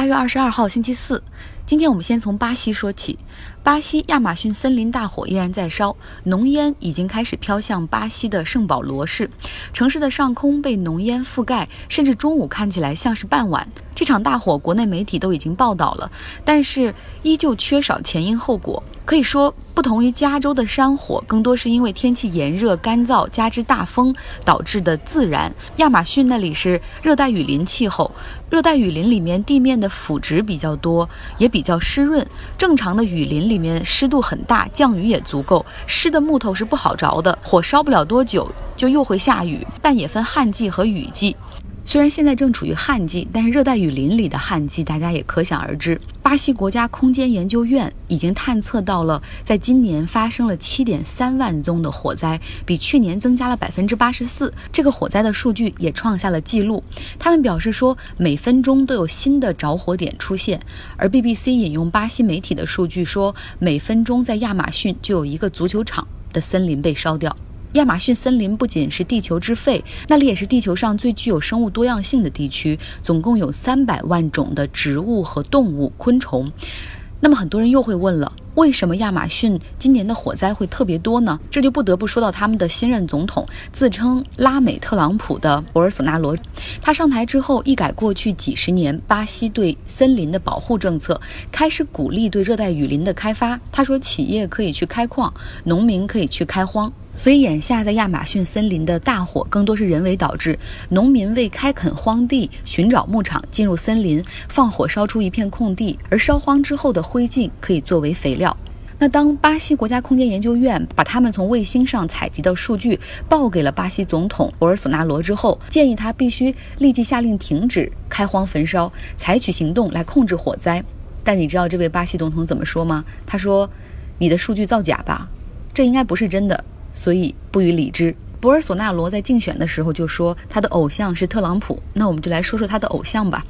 八月二十二号，星期四。今天我们先从巴西说起。巴西亚马逊森林大火依然在烧，浓烟已经开始飘向巴西的圣保罗市，城市的上空被浓烟覆盖，甚至中午看起来像是傍晚。这场大火，国内媒体都已经报道了，但是依旧缺少前因后果。可以说，不同于加州的山火，更多是因为天气炎热干燥，加之大风导致的自燃。亚马逊那里是热带雨林气候，热带雨林里面地面的腐殖比较多，也比较湿润。正常的雨林里面湿度很大，降雨也足够，湿的木头是不好着的。火烧不了多久，就又会下雨，但也分旱季和雨季。虽然现在正处于旱季，但是热带雨林里的旱季，大家也可想而知。巴西国家空间研究院已经探测到了，在今年发生了七点三万宗的火灾，比去年增加了百分之八十四。这个火灾的数据也创下了记录。他们表示说，每分钟都有新的着火点出现。而 BBC 引用巴西媒体的数据说，每分钟在亚马逊就有一个足球场的森林被烧掉。亚马逊森林不仅是地球之肺，那里也是地球上最具有生物多样性的地区，总共有三百万种的植物和动物、昆虫。那么很多人又会问了，为什么亚马逊今年的火灾会特别多呢？这就不得不说到他们的新任总统，自称拉美特朗普的博尔索纳罗。他上台之后，一改过去几十年巴西对森林的保护政策，开始鼓励对热带雨林的开发。他说，企业可以去开矿，农民可以去开荒。所以，眼下在亚马逊森林的大火更多是人为导致。农民为开垦荒地、寻找牧场，进入森林放火烧出一片空地，而烧荒之后的灰烬可以作为肥料。那当巴西国家空间研究院把他们从卫星上采集的数据报给了巴西总统博尔索纳罗之后，建议他必须立即下令停止开荒焚烧，采取行动来控制火灾。但你知道这位巴西总统怎么说吗？他说：“你的数据造假吧，这应该不是真的。”所以不予理之。博尔索纳罗在竞选的时候就说他的偶像是特朗普，那我们就来说说他的偶像吧。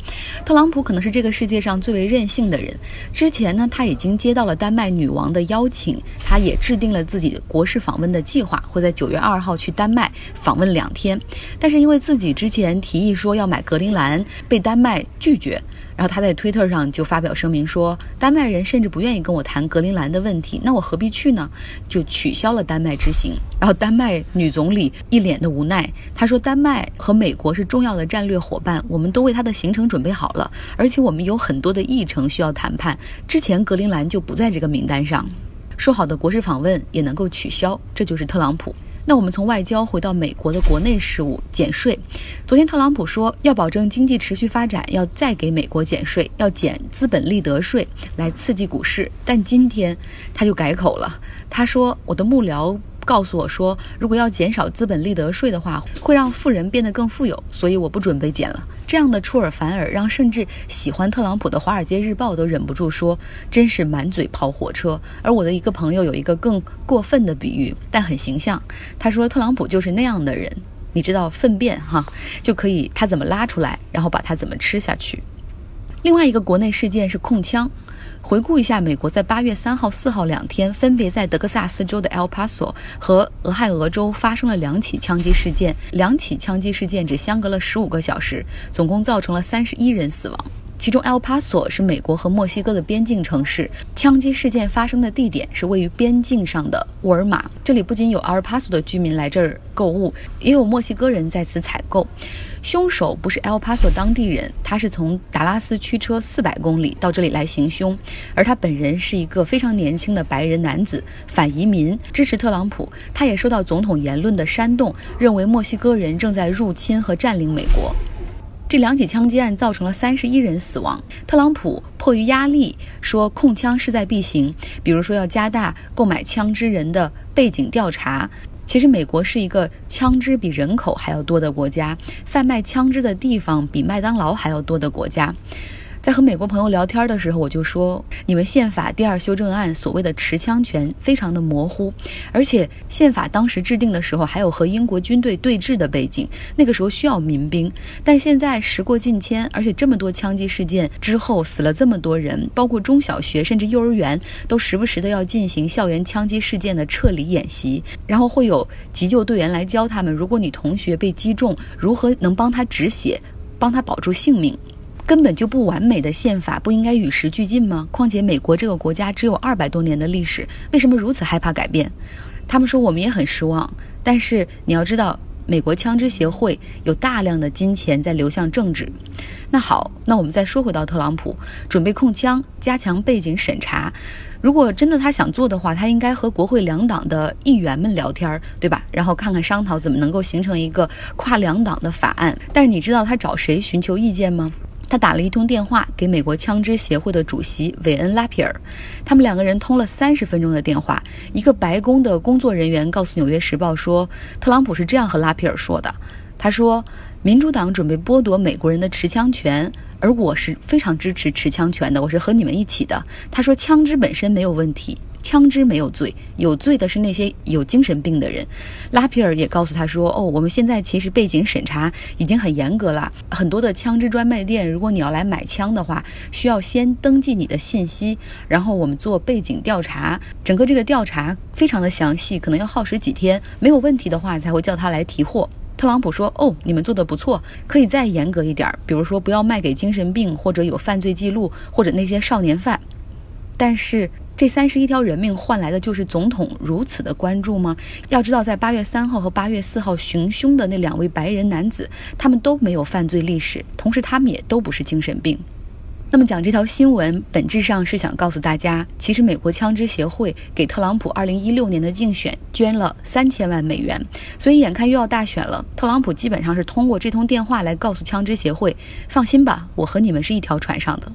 特朗普可能是这个世界上最为任性的人。之前呢，他已经接到了丹麦女王的邀请，他也制定了自己国事访问的计划，会在九月二号去丹麦访问两天。但是因为自己之前提议说要买格陵兰，被丹麦拒绝。然后他在推特上就发表声明说，丹麦人甚至不愿意跟我谈格陵兰的问题，那我何必去呢？就取消了丹麦之行。然后丹麦女总理一脸的无奈，她说：“丹麦和美国是重要的战略伙伴，我们都为他的行程准备好了，而且我们有很多的议程需要谈判。之前格陵兰就不在这个名单上，说好的国事访问也能够取消，这就是特朗普。”那我们从外交回到美国的国内事务，减税。昨天特朗普说要保证经济持续发展，要再给美国减税，要减资本利得税来刺激股市。但今天他就改口了，他说我的幕僚。告诉我说，如果要减少资本利得税的话，会让富人变得更富有，所以我不准备减了。这样的出尔反尔，让甚至喜欢特朗普的《华尔街日报》都忍不住说，真是满嘴跑火车。而我的一个朋友有一个更过分的比喻，但很形象。他说，特朗普就是那样的人，你知道粪便哈，就可以他怎么拉出来，然后把它怎么吃下去。另外一个国内事件是控枪。回顾一下，美国在八月三号、四号两天，分别在德克萨斯州的 El Paso 和俄亥俄州发生了两起枪击事件。两起枪击事件只相隔了十五个小时，总共造成了三十一人死亡。其中，El Paso 是美国和墨西哥的边境城市，枪击事件发生的地点是位于边境上的沃尔玛。这里不仅有 El Paso 的居民来这儿购物，也有墨西哥人在此采购。凶手不是 El Paso 当地人，他是从达拉斯驱车四百公里到这里来行凶，而他本人是一个非常年轻的白人男子，反移民，支持特朗普。他也受到总统言论的煽动，认为墨西哥人正在入侵和占领美国。这两起枪击案造成了三十一人死亡。特朗普迫于压力说控枪势在必行，比如说要加大购买枪支人的背景调查。其实美国是一个枪支比人口还要多的国家，贩卖枪支的地方比麦当劳还要多的国家。在和美国朋友聊天的时候，我就说，你们宪法第二修正案所谓的持枪权非常的模糊，而且宪法当时制定的时候还有和英国军队对峙的背景，那个时候需要民兵。但是现在时过境迁，而且这么多枪击事件之后死了这么多人，包括中小学甚至幼儿园都时不时的要进行校园枪击事件的撤离演习，然后会有急救队员来教他们，如果你同学被击中，如何能帮他止血，帮他保住性命。根本就不完美的宪法不应该与时俱进吗？况且美国这个国家只有二百多年的历史，为什么如此害怕改变？他们说我们也很失望，但是你要知道，美国枪支协会有大量的金钱在流向政治。那好，那我们再说回到特朗普，准备控枪，加强背景审查。如果真的他想做的话，他应该和国会两党的议员们聊天，对吧？然后看看商讨怎么能够形成一个跨两党的法案。但是你知道他找谁寻求意见吗？他打了一通电话给美国枪支协会的主席韦恩·拉皮尔，他们两个人通了三十分钟的电话。一个白宫的工作人员告诉《纽约时报》说，特朗普是这样和拉皮尔说的：“他说，民主党准备剥夺美国人的持枪权。”而我是非常支持持枪权的，我是和你们一起的。他说，枪支本身没有问题，枪支没有罪，有罪的是那些有精神病的人。拉皮尔也告诉他说，哦，我们现在其实背景审查已经很严格了，很多的枪支专卖店，如果你要来买枪的话，需要先登记你的信息，然后我们做背景调查，整个这个调查非常的详细，可能要耗时几天，没有问题的话才会叫他来提货。特朗普说：“哦，你们做的不错，可以再严格一点，比如说不要卖给精神病或者有犯罪记录或者那些少年犯。”但是这三十一条人命换来的就是总统如此的关注吗？要知道，在八月三号和八月四号行凶的那两位白人男子，他们都没有犯罪历史，同时他们也都不是精神病。那么讲这条新闻，本质上是想告诉大家，其实美国枪支协会给特朗普2016年的竞选捐了三千万美元，所以眼看又要大选了，特朗普基本上是通过这通电话来告诉枪支协会，放心吧，我和你们是一条船上的。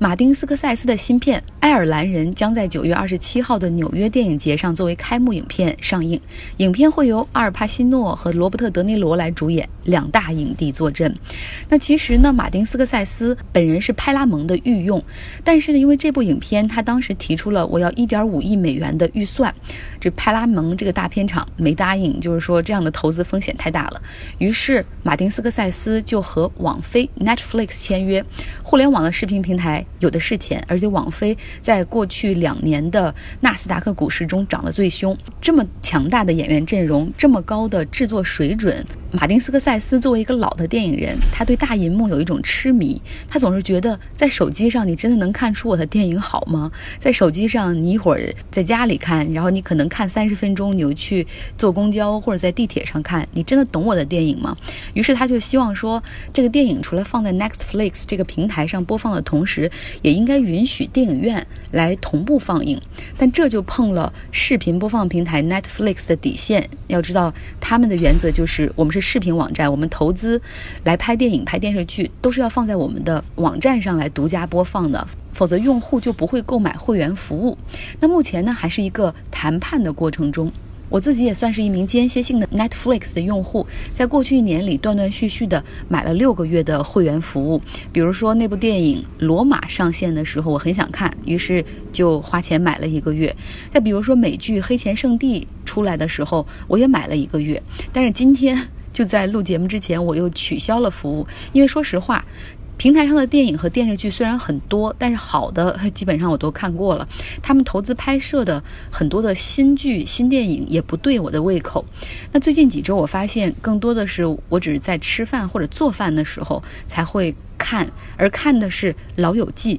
马丁斯科塞斯的新片《爱尔兰人》将在九月二十七号的纽约电影节上作为开幕影片上映。影片会由阿尔帕西诺和罗伯特·德尼罗来主演，两大影帝坐镇。那其实呢，马丁斯科塞斯本人是派拉蒙的御用，但是呢，因为这部影片他当时提出了我要一点五亿美元的预算，这派拉蒙这个大片厂没答应，就是说这样的投资风险太大了。于是马丁斯科塞斯就和网飞 Netflix 签约，互联网的视频平台。有的是钱，而且网飞在过去两年的纳斯达克股市中涨得最凶。这么强大的演员阵容，这么高的制作水准。马丁斯科塞斯作为一个老的电影人，他对大银幕有一种痴迷。他总是觉得，在手机上你真的能看出我的电影好吗？在手机上，你一会儿在家里看，然后你可能看三十分钟，你又去坐公交或者在地铁上看，你真的懂我的电影吗？于是他就希望说，这个电影除了放在 Nextflix 这个平台上播放的同时，也应该允许电影院来同步放映。但这就碰了视频播放平台 Netflix 的底线。要知道，他们的原则就是我们是。视频网站，我们投资来拍电影、拍电视剧，都是要放在我们的网站上来独家播放的，否则用户就不会购买会员服务。那目前呢，还是一个谈判的过程中。我自己也算是一名间歇性的 Netflix 的用户，在过去一年里断断续续的买了六个月的会员服务。比如说那部电影《罗马》上线的时候，我很想看，于是就花钱买了一个月。再比如说美剧《黑钱圣地》出来的时候，我也买了一个月。但是今天。就在录节目之前，我又取消了服务，因为说实话，平台上的电影和电视剧虽然很多，但是好的基本上我都看过了。他们投资拍摄的很多的新剧、新电影也不对我的胃口。那最近几周，我发现更多的是我只是在吃饭或者做饭的时候才会看，而看的是《老友记》。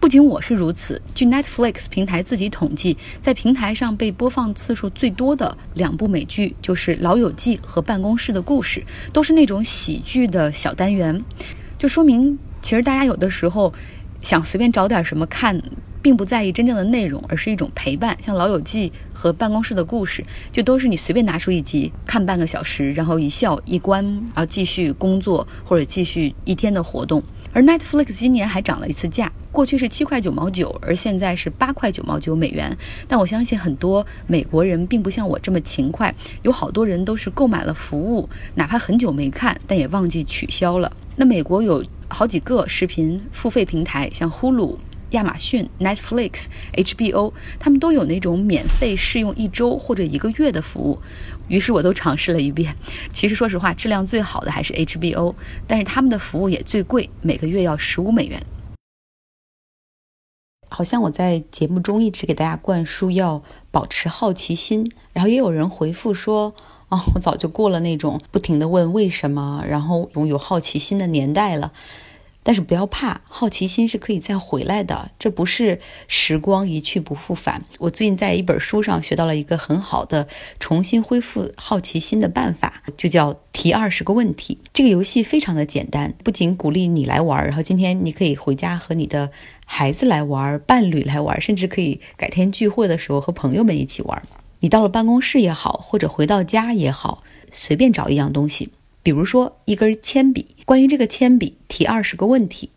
不仅我是如此，据 Netflix 平台自己统计，在平台上被播放次数最多的两部美剧就是《老友记》和《办公室的故事》，都是那种喜剧的小单元，就说明其实大家有的时候想随便找点什么看，并不在意真正的内容，而是一种陪伴。像《老友记》和《办公室的故事》，就都是你随便拿出一集看半个小时，然后一笑一关，然后继续工作或者继续一天的活动。而 Netflix 今年还涨了一次价，过去是七块九毛九，而现在是八块九毛九美元。但我相信很多美国人并不像我这么勤快，有好多人都是购买了服务，哪怕很久没看，但也忘记取消了。那美国有好几个视频付费平台，像 Hulu。亚马逊、Netflix、HBO，他们都有那种免费试用一周或者一个月的服务，于是我都尝试了一遍。其实说实话，质量最好的还是 HBO，但是他们的服务也最贵，每个月要十五美元。好像我在节目中一直给大家灌输要保持好奇心，然后也有人回复说：“哦，我早就过了那种不停的问为什么，然后拥有好奇心的年代了。”但是不要怕，好奇心是可以再回来的，这不是时光一去不复返。我最近在一本书上学到了一个很好的重新恢复好奇心的办法，就叫提二十个问题。这个游戏非常的简单，不仅鼓励你来玩，然后今天你可以回家和你的孩子来玩，伴侣来玩，甚至可以改天聚会的时候和朋友们一起玩。你到了办公室也好，或者回到家也好，随便找一样东西。比如说一根铅笔，关于这个铅笔提二十个问题。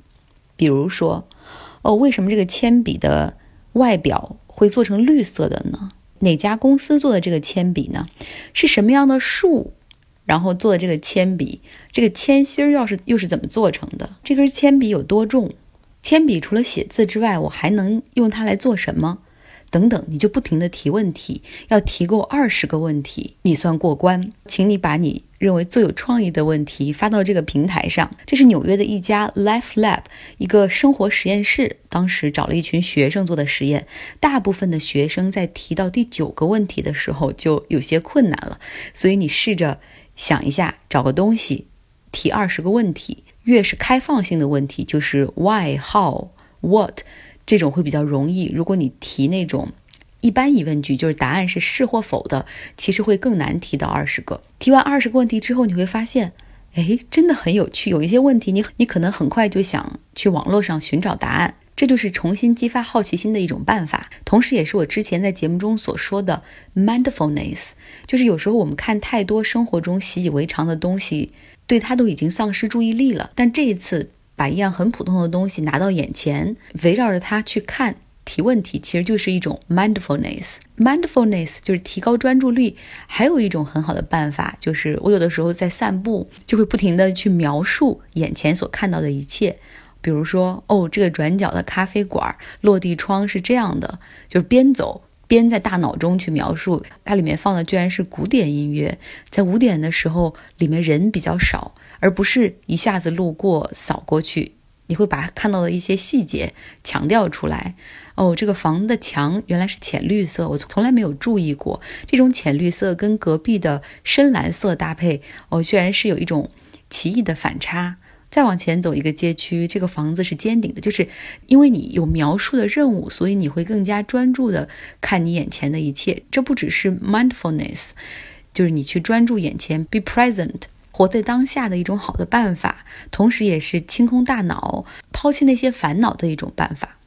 比如说，哦，为什么这个铅笔的外表会做成绿色的呢？哪家公司做的这个铅笔呢？是什么样的树，然后做的这个铅笔？这个铅芯儿要是又是怎么做成的？这根铅笔有多重？铅笔除了写字之外，我还能用它来做什么？等等，你就不停的提问题，要提够二十个问题，你算过关。请你把你认为最有创意的问题发到这个平台上。这是纽约的一家 Life Lab，一个生活实验室。当时找了一群学生做的实验，大部分的学生在提到第九个问题的时候就有些困难了。所以你试着想一下，找个东西，提二十个问题，越是开放性的问题，就是 Why、How、What。这种会比较容易。如果你提那种一般疑问句，就是答案是是或否的，其实会更难提到二十个。提完二十个问题之后，你会发现，哎，真的很有趣。有一些问题，你你可能很快就想去网络上寻找答案。这就是重新激发好奇心的一种办法，同时也是我之前在节目中所说的 mindfulness。就是有时候我们看太多生活中习以为常的东西，对它都已经丧失注意力了。但这一次。把一样很普通的东西拿到眼前，围绕着它去看、提问题，其实就是一种 mindfulness。mindfulness 就是提高专注力。还有一种很好的办法，就是我有的时候在散步，就会不停的去描述眼前所看到的一切。比如说，哦，这个转角的咖啡馆落地窗是这样的，就是边走。边在大脑中去描述，它里面放的居然是古典音乐，在五点的时候，里面人比较少，而不是一下子路过扫过去，你会把看到的一些细节强调出来。哦，这个房的墙原来是浅绿色，我从来没有注意过，这种浅绿色跟隔壁的深蓝色搭配，哦，居然是有一种奇异的反差。再往前走一个街区，这个房子是尖顶的，就是因为你有描述的任务，所以你会更加专注的看你眼前的一切。这不只是 mindfulness，就是你去专注眼前，be present，活在当下的一种好的办法，同时也是清空大脑、抛弃那些烦恼的一种办法。